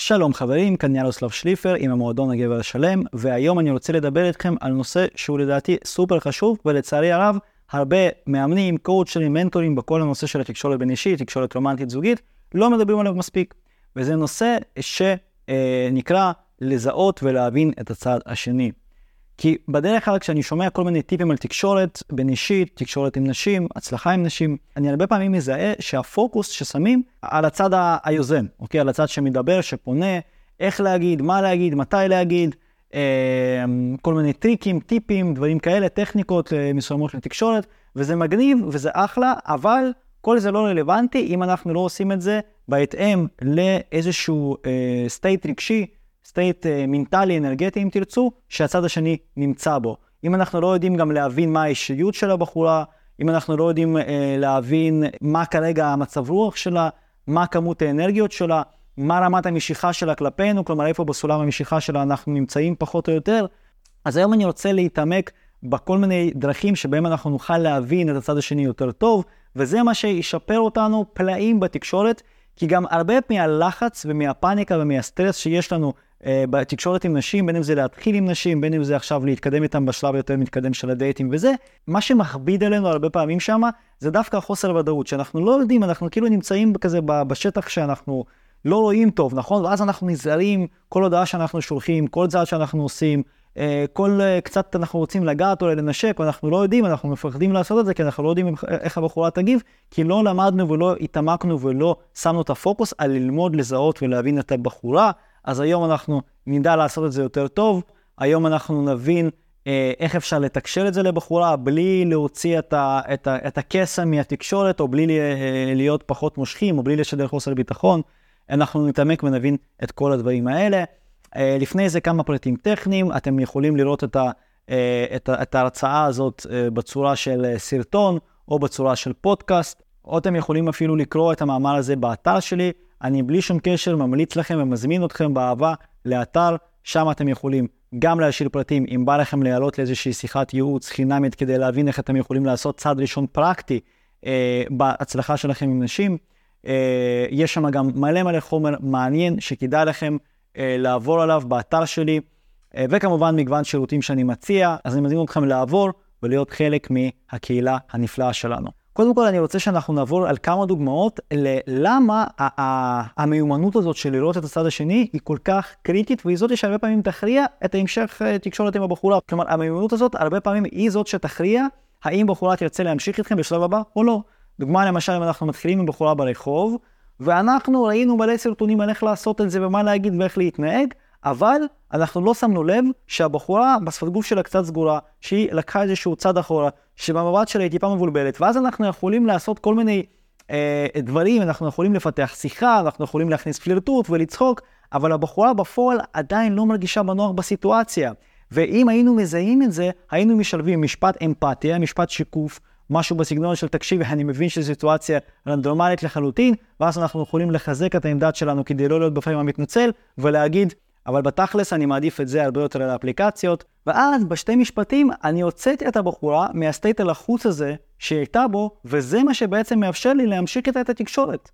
שלום חברים, כאן יאלוסלב שליפר עם המועדון הגבר השלם, והיום אני רוצה לדבר איתכם על נושא שהוא לדעתי סופר חשוב, ולצערי הרב, הרבה מאמנים, קואוצ'רים, מנטורים בכל הנושא של התקשורת בין אישית, תקשורת רומנטית זוגית, לא מדברים עליו מספיק. וזה נושא שנקרא לזהות ולהבין את הצד השני. כי בדרך כלל כשאני שומע כל מיני טיפים על תקשורת בין אישית, תקשורת עם נשים, הצלחה עם נשים, אני הרבה פעמים מזהה שהפוקוס ששמים על הצד היוזם, אוקיי? על הצד שמדבר, שפונה, איך להגיד, מה להגיד, מתי להגיד, אה, כל מיני טריקים, טיפים, דברים כאלה, טכניקות אה, מסוימות לתקשורת, וזה מגניב וזה אחלה, אבל כל זה לא רלוונטי אם אנחנו לא עושים את זה בהתאם לאיזשהו אה, state רגשי. state מנטלי, אנרגטי, אם תרצו, שהצד השני נמצא בו. אם אנחנו לא יודעים גם להבין מה האישיות של הבחורה, אם אנחנו לא יודעים אה, להבין מה כרגע המצב רוח שלה, מה כמות האנרגיות שלה, מה רמת המשיכה שלה כלפינו, כלומר איפה בסולם המשיכה שלה אנחנו נמצאים פחות או יותר, אז היום אני רוצה להתעמק בכל מיני דרכים שבהם אנחנו נוכל להבין את הצד השני יותר טוב, וזה מה שישפר אותנו פלאים בתקשורת, כי גם הרבה מהלחץ ומהפאניקה ומהסטרס שיש לנו בתקשורת עם נשים, בין אם זה להתחיל עם נשים, בין אם זה עכשיו להתקדם איתם בשלב יותר מתקדם של הדייטים וזה, מה שמכביד עלינו הרבה פעמים שמה, זה דווקא החוסר ודאות, שאנחנו לא יודעים, אנחנו כאילו נמצאים כזה בשטח שאנחנו לא רואים טוב, נכון? ואז אנחנו נזהרים, כל הודעה שאנחנו שולחים, כל צעד שאנחנו עושים, אה, כל אה, קצת אנחנו רוצים לגעת או לנשק, ואנחנו לא יודעים, אנחנו מפחדים לעשות את זה, כי אנחנו לא יודעים איך הבחורה תגיב, כי לא למדנו ולא התעמקנו ולא שמנו את הפוקוס על ללמוד, לזהות ולהבין את הבחורה. אז היום אנחנו נדע לעשות את זה יותר טוב. היום אנחנו נבין אה, איך אפשר לתקשר את זה לבחורה בלי להוציא את, ה, את, ה, את הקסם מהתקשורת, או בלי אה, להיות פחות מושכים, או בלי לשדר חוסר ביטחון. אנחנו נתעמק ונבין את כל הדברים האלה. אה, לפני זה כמה פרטים טכניים, אתם יכולים לראות את, ה, אה, את, ה, את ההרצאה הזאת אה, בצורה של אה, סרטון, או בצורה של פודקאסט, או אתם יכולים אפילו לקרוא את המאמר הזה באתר שלי. אני בלי שום קשר ממליץ לכם ומזמין אתכם באהבה לאתר, שם אתם יכולים גם להשאיר פרטים, אם בא לכם להעלות לאיזושהי שיחת ייעוץ חינמית כדי להבין איך אתם יכולים לעשות צעד ראשון פרקטי אה, בהצלחה שלכם עם נשים. אה, יש שם גם מלא מלא חומר מעניין שכדאי לכם אה, לעבור עליו באתר שלי, אה, וכמובן מגוון שירותים שאני מציע, אז אני מזמין אתכם לעבור ולהיות חלק מהקהילה הנפלאה שלנו. קודם כל אני רוצה שאנחנו נעבור על כמה דוגמאות ללמה המיומנות הזאת של לראות את הצד השני היא כל כך קריטית, והיא זאת שהרבה פעמים תכריע את ההמשך אה, תקשורת עם הבחורה. כלומר, המיומנות הזאת הרבה פעמים היא זאת שתכריע האם בחורה תרצה להמשיך איתכם בשלב הבא או לא. דוגמה למשל, אם אנחנו מתחילים עם בחורה ברחוב, ואנחנו ראינו מלא סרטונים על איך לעשות את זה ומה להגיד ואיך להתנהג, אבל אנחנו לא שמנו לב שהבחורה בשפת גוף שלה קצת סגורה, שהיא לקחה איזשהו צד אחורה, שבמבט שלה היא טיפה מבולבלת, ואז אנחנו יכולים לעשות כל מיני אה, דברים, אנחנו יכולים לפתח שיחה, אנחנו יכולים להכניס פלירטוט ולצחוק, אבל הבחורה בפועל עדיין לא מרגישה בנוח בסיטואציה. ואם היינו מזהים את זה, היינו משלבים משפט אמפתיה, משפט שיקוף, משהו בסגנון של תקשיבי, אני מבין שזו סיטואציה רנדומלית לחלוטין, ואז אנחנו יכולים לחזק את העמדת שלנו כדי לא להיות בפעמים המתנצל, ולהגיד, אבל בתכלס אני מעדיף את זה הרבה יותר על האפליקציות, ואז בשתי משפטים אני הוצאתי את הבחורה מהסטייט הלחוץ הזה שהיא הייתה בו, וזה מה שבעצם מאפשר לי להמשיך איתה את התקשורת,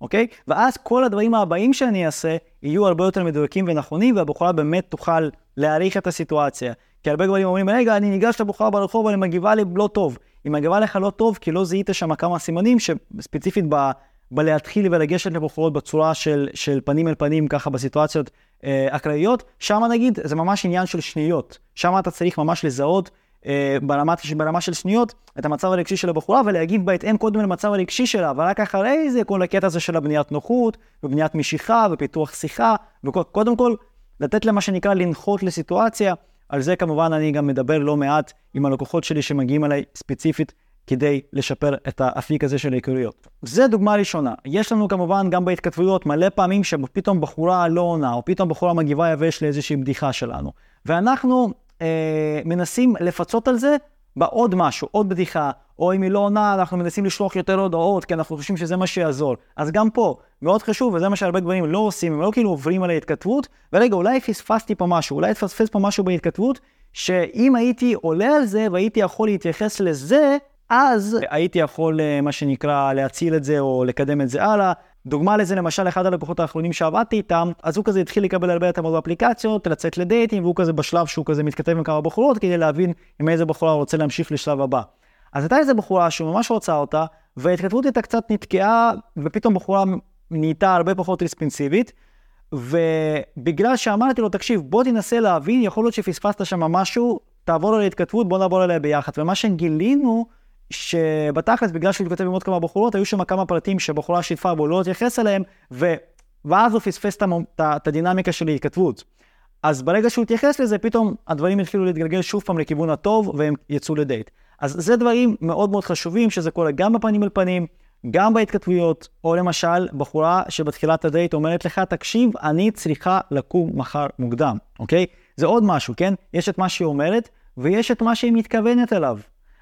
אוקיי? ואז כל הדברים הבאים שאני אעשה יהיו הרבה יותר מדויקים ונכונים, והבחורה באמת תוכל להעריך את הסיטואציה. כי הרבה גברים אומרים, רגע, אני ניגש לבחורה ברחוב, אבל היא מגיבה לי לא טוב. היא מגיבה לך לא טוב, כי לא זיהית שם כמה סימנים שספציפית ב... בלהתחיל ולגשת לבחורות בצורה של, של פנים אל פנים, ככה בסיטואציות אה, אקראיות, שם נגיד זה ממש עניין של שניות. שם אתה צריך ממש לזהות אה, ברמת, ברמה של שניות את המצב הרגשי של הבחורה ולהגיב בהתאם קודם למצב הרגשי שלה, ורק אחרי זה כל הקטע הזה של הבניית נוחות, ובניית משיכה, ופיתוח שיחה, וקודם כל לתת למה שנקרא לנחות לסיטואציה. על זה כמובן אני גם מדבר לא מעט עם הלקוחות שלי שמגיעים אליי ספציפית כדי לשפר את האפיק הזה של ההיכרויות. זה דוגמה ראשונה. יש לנו כמובן גם בהתכתבויות מלא פעמים שפתאום בחורה לא עונה, או פתאום בחורה מגיבה יבש לאיזושהי בדיחה שלנו. ואנחנו אה, מנסים לפצות על זה בעוד משהו, עוד בדיחה, או אם היא לא עונה, אנחנו מנסים לשלוח יותר הודעות, כי אנחנו חושבים שזה מה שיעזור. אז גם פה, מאוד חשוב, וזה מה שהרבה גברים לא עושים, הם לא כאילו עוברים על ההתכתבות, ורגע, אולי פספסתי פה משהו, אולי תפספס פה משהו בהתכתבות, שאם הייתי עולה על זה והייתי יכול להתייחס לזה, אז הייתי יכול, אה, מה שנקרא, להציל את זה או לקדם את זה הלאה, דוגמה לזה, למשל, אחד הלקוחות האחרונים שעבדתי איתם, אז הוא כזה התחיל לקבל הרבה התאמות באפליקציות, לצאת לדייטים, והוא כזה בשלב שהוא כזה מתכתב עם כמה בחורות, כדי להבין עם איזה בחורה הוא רוצה להמשיך לשלב הבא. אז הייתה איזה בחורה שהוא ממש רוצה אותה, וההתכתבות איתה קצת נתקעה, ופתאום בחורה נהייתה הרבה פחות ריספנסיבית, ובגלל שאמרתי לו, תקשיב, בוא תנסה להבין, יכול להיות שפספסת שם משהו, תעבור על ההתכתבות, בוא נעבור עליה ביחד. ומה שגילינו, שבתכלס, בגלל שהוא התכתב עם עוד כמה בחורות, היו שם כמה פרטים שבחורה שיתפה בו, לא התייחס אליהם, ו... ואז הוא פספס את הדינמיקה של ההתכתבות. אז ברגע שהוא התייחס לזה, פתאום הדברים התחילו להתגלגל שוב פעם לכיוון הטוב, והם יצאו לדייט. אז זה דברים מאוד מאוד חשובים, שזה קורה גם בפנים אל פנים, גם בהתכתבויות, או למשל, בחורה שבתחילת הדייט אומרת לך, תקשיב, אני צריכה לקום מחר מוקדם, אוקיי? זה עוד משהו, כן? יש את מה שהיא אומרת, ויש את מה שהיא מתכוונת אליו.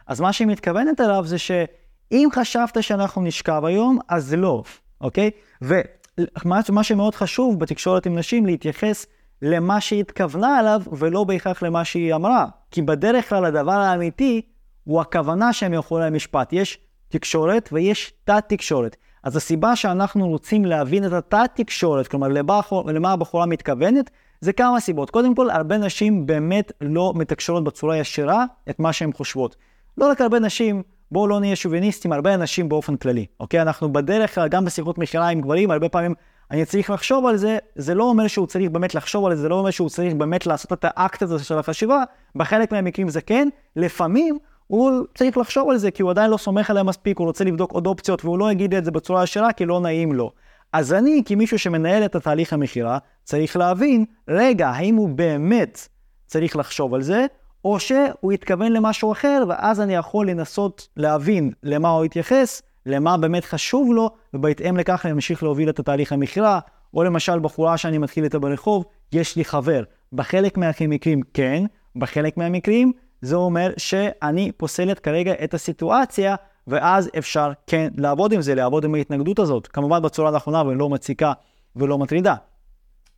אז מה שהיא מתכוונת אליו זה שאם חשבת שאנחנו נשכב היום, אז לא, אוקיי? ומה שמאוד חשוב בתקשורת עם נשים, להתייחס למה שהיא התכוונה אליו, ולא בהכרח למה שהיא אמרה. כי בדרך כלל הדבר האמיתי הוא הכוונה שהם ילכו למשפט. יש תקשורת ויש תת-תקשורת. אז הסיבה שאנחנו רוצים להבין את התת-תקשורת, כלומר למה, למה הבחורה מתכוונת, זה כמה סיבות. קודם כל, הרבה נשים באמת לא מתקשרות בצורה ישירה את מה שהן חושבות. לא רק הרבה נשים, בואו לא נהיה שוביניסטים, הרבה אנשים באופן כללי, אוקיי? אנחנו בדרך כלל, גם בשיחות מכירה עם גברים, הרבה פעמים אני צריך לחשוב על זה, זה לא אומר שהוא צריך באמת לחשוב על זה, זה לא אומר שהוא צריך באמת לעשות את האקט הזה של החשיבה, בחלק מהמקרים זה כן, לפעמים הוא צריך לחשוב על זה, כי הוא עדיין לא סומך עליהם מספיק, הוא רוצה לבדוק עוד אופציות, והוא לא יגיד את זה בצורה ישירה, כי לא נעים לו. אז אני, כמישהו שמנהל את התהליך המכירה, צריך להבין, רגע, האם הוא באמת צריך לחשוב על זה, או שהוא התכוון למשהו אחר, ואז אני יכול לנסות להבין למה הוא התייחס, למה באמת חשוב לו, ובהתאם לכך אני אמשיך להוביל את התהליך המכירה, או למשל בחורה שאני מתחיל איתה ברחוב, יש לי חבר. בחלק מהמקרים כן, בחלק מהמקרים זה אומר שאני פוסלת כרגע את הסיטואציה, ואז אפשר כן לעבוד עם זה, לעבוד עם ההתנגדות הזאת, כמובן בצורה הנכונה ולא מציקה ולא מטרידה.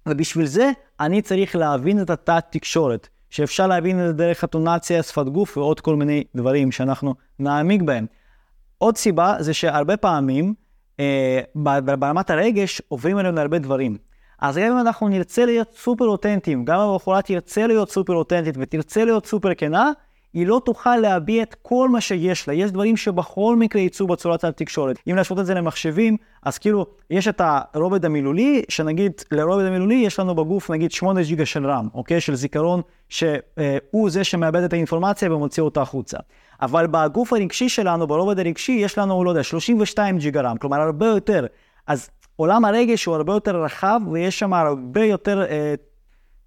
ובשביל זה אני צריך להבין את התת-תקשורת, שאפשר להבין את זה דרך הטונציה, שפת גוף ועוד כל מיני דברים שאנחנו נעמיק בהם. עוד סיבה זה שהרבה פעמים אה, ברמת הרגש עוברים עלינו הרבה דברים. אז גם אם אנחנו נרצה להיות סופר אותנטיים, גם אם הבחורה תרצה להיות סופר אותנטית ותרצה להיות סופר כנה, היא לא תוכל להביע את כל מה שיש לה. יש דברים שבכל מקרה יצאו בצורת התקשורת. אם להשוות את זה למחשבים, אז כאילו, יש את הרובד המילולי, שנגיד, לרובד המילולי יש לנו בגוף נגיד 8 ג'יגה של רם, אוקיי? של זיכרון, שהוא זה שמאבד את האינפורמציה ומוציא אותה החוצה. אבל בגוף הרגשי שלנו, ברובד הרגשי, יש לנו, לא יודע, 32 ג'יגה רם, כלומר הרבה יותר. אז עולם הרגש הוא הרבה יותר רחב, ויש שם הרבה יותר אה,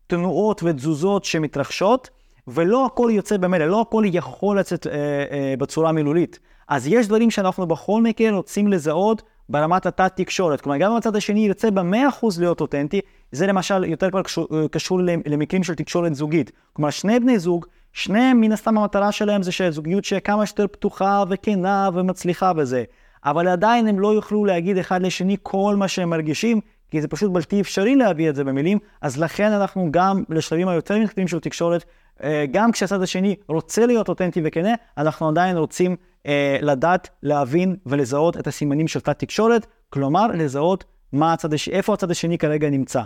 תנועות ותזוזות שמתרחשות, ולא הכל יוצא במילא, לא הכל יכול לצאת אה, אה, בצורה מילולית. אז יש דברים שאנחנו בכל מקרה רוצים לזהות ברמת התת-תקשורת. כלומר, גם בצד השני ירצה ב-100% להיות אותנטי, זה למשל יותר כבר קשור, אה, קשור למקרים של תקשורת זוגית. כלומר, שני בני זוג, שניהם מן הסתם המטרה שלהם זה שזוגיות שיהיה כמה שיותר פתוחה וכנה ומצליחה בזה. אבל עדיין הם לא יוכלו להגיד אחד לשני כל מה שהם מרגישים, כי זה פשוט בלתי אפשרי להביא את זה במילים, אז לכן אנחנו גם לשלבים היותר מתקדמים של תקשורת, אה, גם כשהצד השני רוצה להיות אותנטי וכנה, אנחנו עדיין רוצים אה, לדעת, להבין ולזהות את הסימנים של תת תקשורת, כלומר לזהות מה הצד הש... איפה הצד השני כרגע נמצא.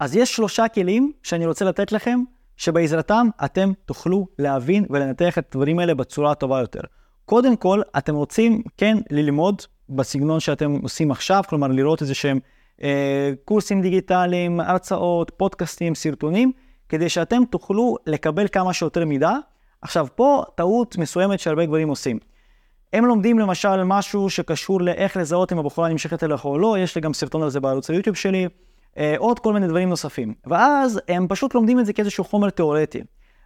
אז יש שלושה כלים שאני רוצה לתת לכם, שבעזרתם אתם תוכלו להבין ולנתח את הדברים האלה בצורה הטובה יותר. קודם כל, אתם רוצים כן ללמוד בסגנון שאתם עושים עכשיו, כלומר לראות איזה שהם קורסים דיגיטליים, הרצאות, פודקאסטים, סרטונים, כדי שאתם תוכלו לקבל כמה שיותר מידע. עכשיו, פה טעות מסוימת שהרבה גברים עושים. הם לומדים למשל משהו שקשור לאיך לזהות אם הבחורה נמשכת אליך או לא, יש לי גם סרטון על זה בערוץ היוטיוב שלי, אה, עוד כל מיני דברים נוספים. ואז הם פשוט לומדים את זה כאיזשהו חומר תיאורטי.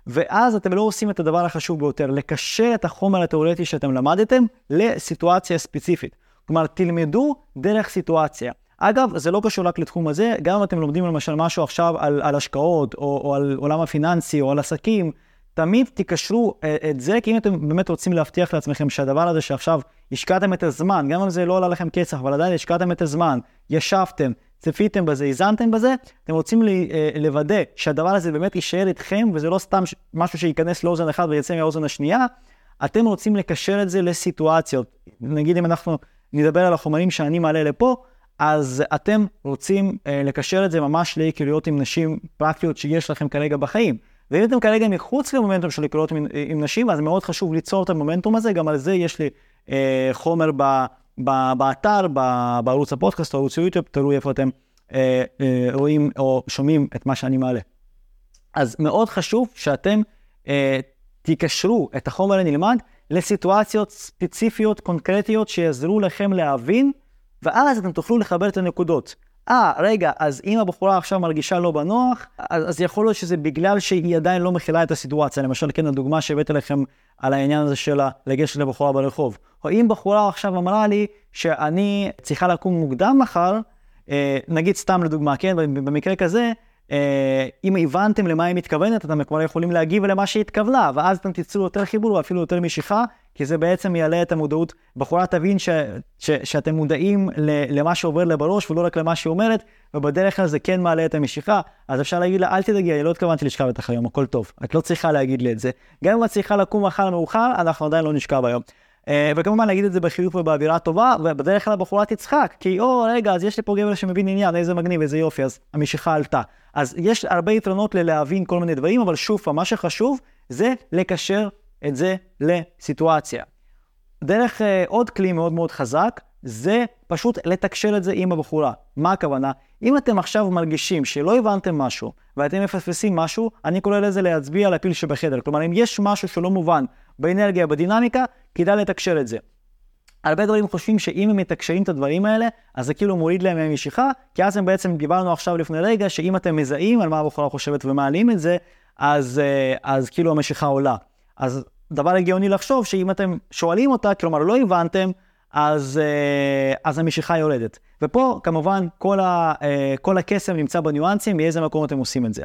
ואז אתם לא עושים את הדבר החשוב ביותר, לקשר את החומר התיאורטי שאתם למדתם לסיטואציה ספציפית. כלומר, תלמדו דרך סיטואציה. אגב, זה לא קשור רק לתחום הזה, גם אם אתם לומדים למשל משהו עכשיו על, על השקעות, או, או על עולם הפיננסי, או על עסקים, תמיד תיקשרו אה, את זה, כי אם אתם באמת רוצים להבטיח לעצמכם שהדבר הזה שעכשיו השקעתם את הזמן, גם אם זה לא עלה לכם כסף, אבל עדיין השקעתם את הזמן, ישבתם, צפיתם בזה, האזנתם בזה, אתם רוצים אה, לוודא שהדבר הזה באמת יישאר איתכם, וזה לא סתם משהו שייכנס לאוזן אחת ויצא מהאוזן השנייה, אתם רוצים לקשר את זה לסיטואציות. נגיד אם אנחנו נדבר על החומרים שאני מעלה לפה, אז אתם רוצים אה, לקשר את זה ממש להיכרויות עם נשים פרקטיות שיש לכם כרגע בחיים. ואם אתם כרגע מחוץ למומנטום של היכרויות עם, עם נשים, אז מאוד חשוב ליצור את המומנטום הזה, גם על זה יש לי אה, חומר ב, ב, באתר, ב, בערוץ הפודקאסט או ערוץ יוטיוב, תלוי איפה אתם אה, אה, רואים או שומעים את מה שאני מעלה. אז מאוד חשוב שאתם אה, תיקשרו את החומר הנלמד לסיטואציות ספציפיות, קונקרטיות, שיעזרו לכם להבין, ואז אתם תוכלו לחבר את הנקודות. אה, רגע, אז אם הבחורה עכשיו מרגישה לא בנוח, אז, אז יכול להיות שזה בגלל שהיא עדיין לא מכילה את הסיטואציה. למשל, כן, הדוגמה שהבאתי לכם על העניין הזה של לגשת לבחורה ברחוב. או אם בחורה עכשיו אמרה לי שאני צריכה לקום מוקדם מחר, אה, נגיד סתם לדוגמה, כן, במקרה כזה, אה, אם הבנתם למה היא מתכוונת, אתם כבר יכולים להגיב למה שהיא התכוונה, ואז אתם תצאו יותר חיבור ואפילו יותר משיכה, כי זה בעצם יעלה את המודעות. בחורה תבין ש, ש, שאתם מודעים למה שעובר לה בראש ולא רק למה שהיא אומרת, ובדרך כלל זה כן מעלה את המשיכה, אז אפשר להגיד לה, אל תדאגי, אני לא התכוונתי לשכב איתך היום, הכל טוב. את לא צריכה להגיד לי את זה. גם אם את צריכה לקום מחר מאוחר, אנחנו עדיין לא נשכב היום. Uh, וכמובן להגיד את זה בחיוך ובאווירה טובה, ובדרך כלל הבחורה תצחק, כי או רגע, אז יש לי פה גבר שמבין עניין, איזה מגניב, איזה יופי, אז המשיכה עלתה. אז יש הרבה יתרונות ללהבין כל מיני דברים, אבל שוב, מה שחשוב זה לקשר את זה לסיטואציה. דרך uh, עוד כלי מאוד מאוד חזק, זה פשוט לתקשר את זה עם הבחורה. מה הכוונה? אם אתם עכשיו מרגישים שלא הבנתם משהו ואתם מפספסים משהו, אני קורא לזה להצביע על הפיל שבחדר. כלומר, אם יש משהו שלא מובן באנרגיה, בדינמיקה, כדאי לתקשר את זה. הרבה דברים חושבים שאם הם מתקשרים את הדברים האלה, אז זה כאילו מוריד להם מהמשיכה, כי אז הם בעצם, דיברנו עכשיו לפני רגע, שאם אתם מזהים על מה הבחורה חושבת ומעלים את זה, אז, אה, אז כאילו המשיכה עולה. אז דבר הגיוני לחשוב שאם אתם שואלים אותה, כלומר לא הבנתם, אז, אה, אז המשיכה יורדת. ופה כמובן כל, ה, אה, כל הקסם נמצא בניואנסים, מאיזה מקום אתם עושים את זה.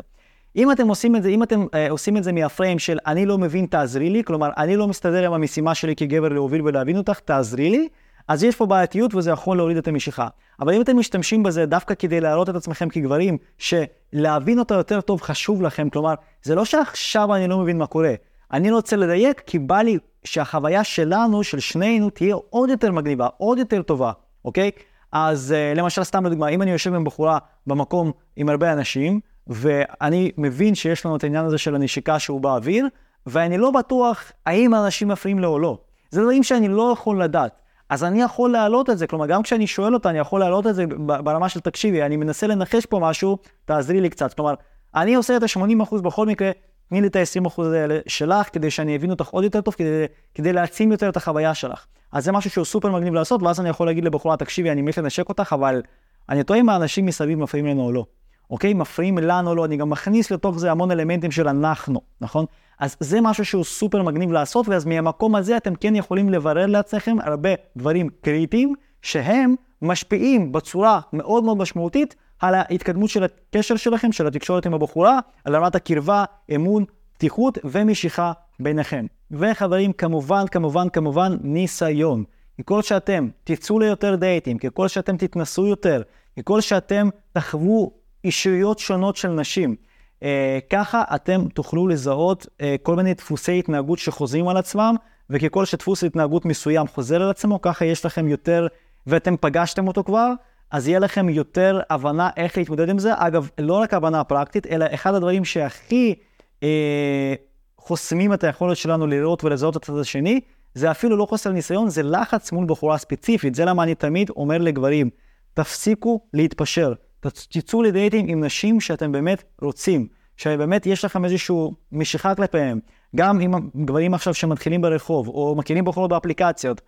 אם אתם עושים את זה, אם אתם אה, עושים את זה מהפריים של אני לא מבין, תעזרי לי, כלומר, אני לא מסתדר עם המשימה שלי כגבר להוביל ולהבין אותך, תעזרי לי, אז יש פה בעייתיות וזה יכול להוריד את המשיכה. אבל אם אתם משתמשים בזה דווקא כדי להראות את עצמכם כגברים, שלהבין אותה יותר טוב חשוב לכם, כלומר, זה לא שעכשיו אני לא מבין מה קורה. אני רוצה לדייק כי בא לי שהחוויה שלנו, של שנינו, תהיה עוד יותר מגניבה, עוד יותר טובה, אוקיי? אז uh, למשל, סתם לדוגמה, אם אני יושב עם בחורה במקום עם הרבה אנשים, ואני מבין שיש לנו את העניין הזה של הנשיקה שהוא באוויר, ואני לא בטוח האם האנשים מפריעים לו או לא. זה דברים שאני לא יכול לדעת. אז אני יכול להעלות את זה, כלומר, גם כשאני שואל אותה, אני יכול להעלות את זה ברמה של תקשיבי, אני מנסה לנחש פה משהו, תעזרי לי קצת. כלומר, אני עושה את ה-80% בכל מקרה, תני לי את ה-20% האלה שלך, כדי שאני אבין אותך עוד יותר טוב, כדי, כדי להעצים יותר את החוויה שלך. אז זה משהו שהוא סופר מגניב לעשות, ואז אני יכול להגיד לבחורה, תקשיבי, אני מת לנשק אותך, אבל אני טועה אם האנשים מסביב מפריעים לנו או לא. אוקיי? מפריעים לנו או לא, אני גם מכניס לתוך זה המון אלמנטים של אנחנו, נכון? אז זה משהו שהוא סופר מגניב לעשות, ואז מהמקום הזה אתם כן יכולים לברר לעצמכם הרבה דברים קריטיים, שהם משפיעים בצורה מאוד מאוד משמעותית על ההתקדמות של הקשר שלכם, של התקשורת עם הבחורה, על רמת הקרבה, אמון, פתיחות ומשיכה ביניכם. וחברים, כמובן, כמובן, כמובן, ניסיון. ככל שאתם תצאו ליותר דייטים, ככל שאתם תתנסו יותר, ככל שאתם תחוו אישויות שונות של נשים, אה, ככה אתם תוכלו לזהות אה, כל מיני דפוסי התנהגות שחוזרים על עצמם, וככל שדפוס התנהגות מסוים חוזר על עצמו, ככה יש לכם יותר, ואתם פגשתם אותו כבר, אז יהיה לכם יותר הבנה איך להתמודד עם זה. אגב, לא רק הבנה פרקטית, אלא אחד הדברים שהכי אה, חוסמים את היכולת שלנו לראות ולזהות את הצד השני, זה אפילו לא חוסר ניסיון, זה לחץ מול בחורה ספציפית. זה למה אני תמיד אומר לגברים, תפסיקו להתפשר. תצאו לדייטים עם נשים שאתם באמת רוצים, שבאמת יש לכם איזושהי משיכה כלפיהם. גם עם גברים עכשיו שמתחילים ברחוב, או מכירים בחורות באפליקציות.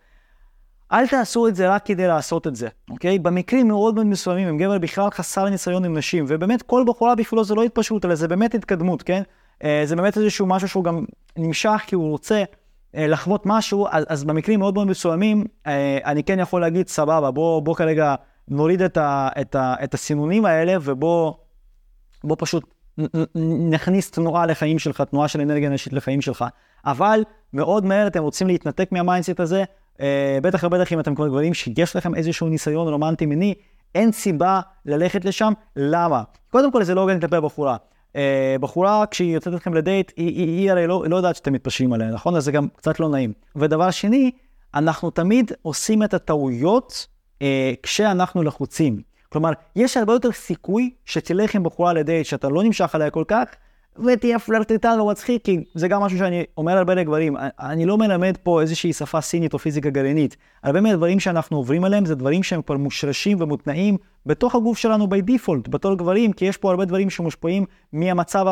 אל תעשו את זה רק כדי לעשות את זה, אוקיי? במקרים מאוד מאוד מסוימים, אם גבר בכלל חסר ניסיון עם נשים, ובאמת כל בחורה בשבילו זה לא התפשרות, אלא זה באמת התקדמות, כן? אה, זה באמת איזשהו משהו שהוא גם נמשך כי הוא רוצה אה, לחוות משהו, אז, אז במקרים מאוד מאוד מסוימים, אה, אני כן יכול להגיד, סבבה, בוא, בוא כרגע נוריד את, ה, את, ה, את הסינונים האלה, ובוא בוא פשוט נכניס תנועה לחיים שלך, תנועה של אנרגיה נשית לחיים שלך. אבל מאוד מהר אתם רוצים להתנתק מה mindset הזה, בטח ובטח אם אתם כבר גברים שיש לכם איזשהו ניסיון רומנטי מיני, אין סיבה ללכת לשם. למה? קודם כל זה לא הוגן כלפי הבחורה. אה, בחורה, כשהיא יוצאת אתכם לדייט, היא, היא, היא הרי לא, לא יודעת שאתם מתפשרים עליה, נכון? אז זה גם קצת לא נעים. ודבר שני, אנחנו תמיד עושים את הטעויות אה, כשאנחנו לחוצים. כלומר, יש הרבה יותר סיכוי שתלך עם בחורה לדייט שאתה לא נמשך עליה כל כך, ותהיה פלרטטן ומצחיק, כי זה גם משהו שאני אומר הרבה לגברים. אני לא מלמד פה איזושהי שפה סינית או פיזיקה גרעינית. הרבה מהדברים שאנחנו עוברים עליהם זה דברים שהם כבר מושרשים ומותנעים בתוך הגוף שלנו by default, בתור גברים, כי יש פה הרבה דברים שמושפעים מהמצב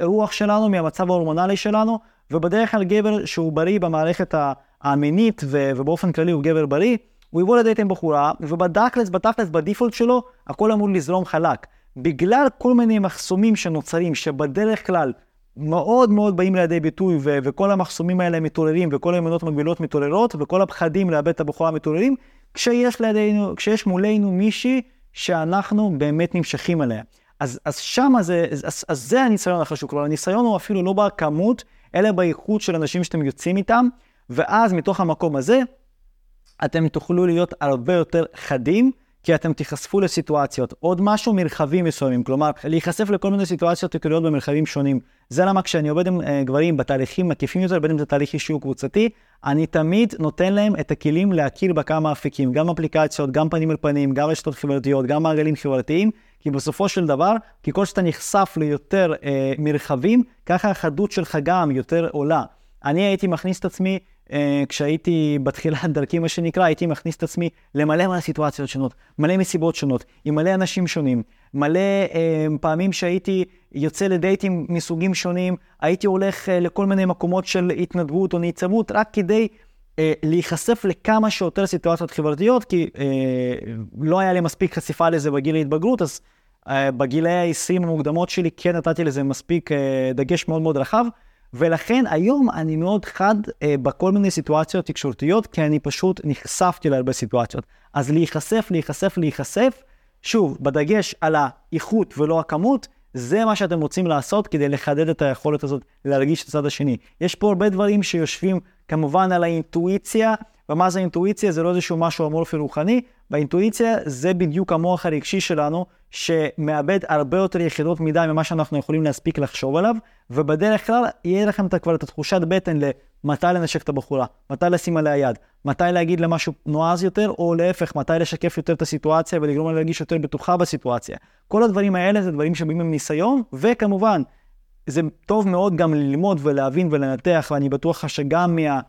הרוח שלנו, מהמצב ההורמונלי שלנו, ובדרך כלל גבר שהוא בריא במערכת המינית ובאופן כללי הוא גבר בריא, הוא יבוא לדייט עם בחורה, ובתכלס, בתכלס, בדיפולט שלו, הכל אמור לזרום חלק. בגלל כל מיני מחסומים שנוצרים, שבדרך כלל מאוד מאוד באים לידי ביטוי, ו- וכל המחסומים האלה מתעוררים, וכל האמונות מגבילות מתעוררות, וכל הפחדים לאבד את הבחורה מתעוררים, כשיש, לידינו, כשיש מולנו מישהי שאנחנו באמת נמשכים אליה. אז, אז שם זה, אז, אז זה הניסיון החשוב. כלומר, הניסיון הוא אפילו לא בכמות, אלא באיכות של אנשים שאתם יוצאים איתם, ואז מתוך המקום הזה, אתם תוכלו להיות הרבה יותר חדים, כי אתם תיחשפו לסיטואציות. עוד משהו, מרחבים מסוימים, כלומר, להיחשף לכל מיני סיטואציות עיקריות במרחבים שונים. זה למה כשאני עובד עם uh, גברים בתהליכים מקיפים יותר, בין אם זה תהליך אישיות קבוצתי, אני תמיד נותן להם את הכלים להכיר בכמה אפיקים, גם אפליקציות, גם פנים אל פנים, גם רשתות חברתיות, גם מעגלים חברתיים, כי בסופו של דבר, ככל שאתה נחשף ליותר uh, מרחבים, ככה החדות שלך גם יותר עולה. אני הייתי מכניס את עצמי כשהייתי בתחילת דרכי, מה שנקרא, הייתי מכניס את עצמי למלא מלא סיטואציות שונות, מלא מסיבות שונות, עם מלא אנשים שונים, מלא אה, פעמים שהייתי יוצא לדייטים מסוגים שונים, הייתי הולך אה, לכל מיני מקומות של התנדבות או נעצמות, רק כדי אה, להיחשף לכמה שיותר סיטואציות חברתיות, כי אה, לא היה לי מספיק חשיפה לזה בגיל ההתבגרות, אז אה, בגילי ה-20 המוקדמות שלי כן נתתי לזה מספיק אה, דגש מאוד מאוד רחב. ולכן היום אני מאוד חד אה, בכל מיני סיטואציות תקשורתיות, כי אני פשוט נחשפתי להרבה סיטואציות. אז להיחשף, להיחשף, להיחשף, שוב, בדגש על האיכות ולא הכמות, זה מה שאתם רוצים לעשות כדי לחדד את היכולת הזאת להרגיש את הצד השני. יש פה הרבה דברים שיושבים כמובן על האינטואיציה, ומה זה אינטואיציה? זה לא איזשהו משהו אמורפי רוחני, באינטואיציה זה בדיוק המוח הרגשי שלנו, שמאבד הרבה יותר יחידות מידה ממה שאנחנו יכולים להספיק לחשוב עליו, ובדרך כלל יהיה לכם כבר את התחושת בטן למתי לנשק את הבחורה, מתי לשים עליה יד, מתי להגיד לה משהו נועז יותר, או להפך, מתי לשקף יותר את הסיטואציה ולגרום לה להרגיש יותר בטוחה בסיטואציה. כל הדברים האלה זה דברים שבאים עם ניסיון, וכמובן, זה טוב מאוד גם ללמוד ולהבין ולנתח, ואני בטוח שגם מה...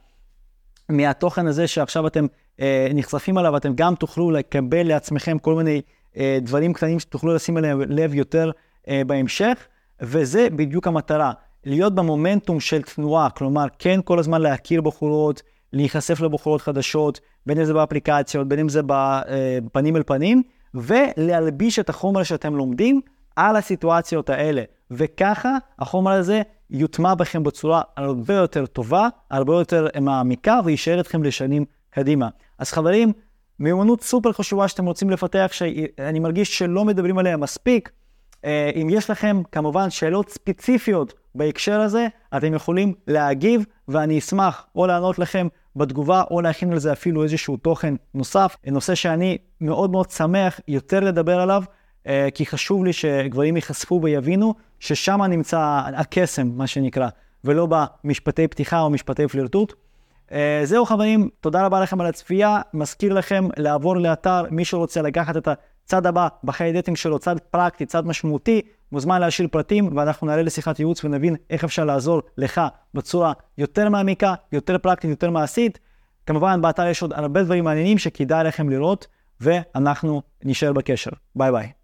מהתוכן הזה שעכשיו אתם אה, נחשפים עליו, אתם גם תוכלו לקבל לעצמכם כל מיני אה, דברים קטנים שתוכלו לשים עליהם לב יותר אה, בהמשך, וזה בדיוק המטרה, להיות במומנטום של תנועה, כלומר, כן כל הזמן להכיר בחורות, להיחשף לבחורות חדשות, בין אם זה באפליקציות, בין אם זה בפנים אה, אל פנים, ולהלביש את החומר שאתם לומדים על הסיטואציות האלה. וככה החומר הזה יוטמע בכם בצורה הרבה יותר טובה, הרבה יותר מעמיקה, ויישאר אתכם לשנים קדימה. אז חברים, מיומנות סופר חשובה שאתם רוצים לפתח, שאני מרגיש שלא מדברים עליה מספיק. אה, אם יש לכם כמובן שאלות ספציפיות בהקשר הזה, אתם יכולים להגיב, ואני אשמח או לענות לכם בתגובה, או להכין על זה אפילו איזשהו תוכן נוסף. נושא שאני מאוד מאוד שמח יותר לדבר עליו, כי חשוב לי שגברים ייחשפו ויבינו ששם נמצא הקסם, מה שנקרא, ולא במשפטי פתיחה או משפטי פלירטוט. אה, זהו חברים, תודה רבה לכם על הצפייה. מזכיר לכם לעבור לאתר, מי שרוצה לקחת את הצעד הבא בחיי dating שלו, צעד פרקטי, צעד משמעותי, מוזמן להשאיר פרטים ואנחנו נעלה לשיחת ייעוץ ונבין איך אפשר לעזור לך בצורה יותר מעמיקה, יותר פרקטית, יותר מעשית. כמובן, באתר יש עוד הרבה דברים מעניינים שכדאי לכם לראות, ואנחנו נשאר בקשר. ביי ביי.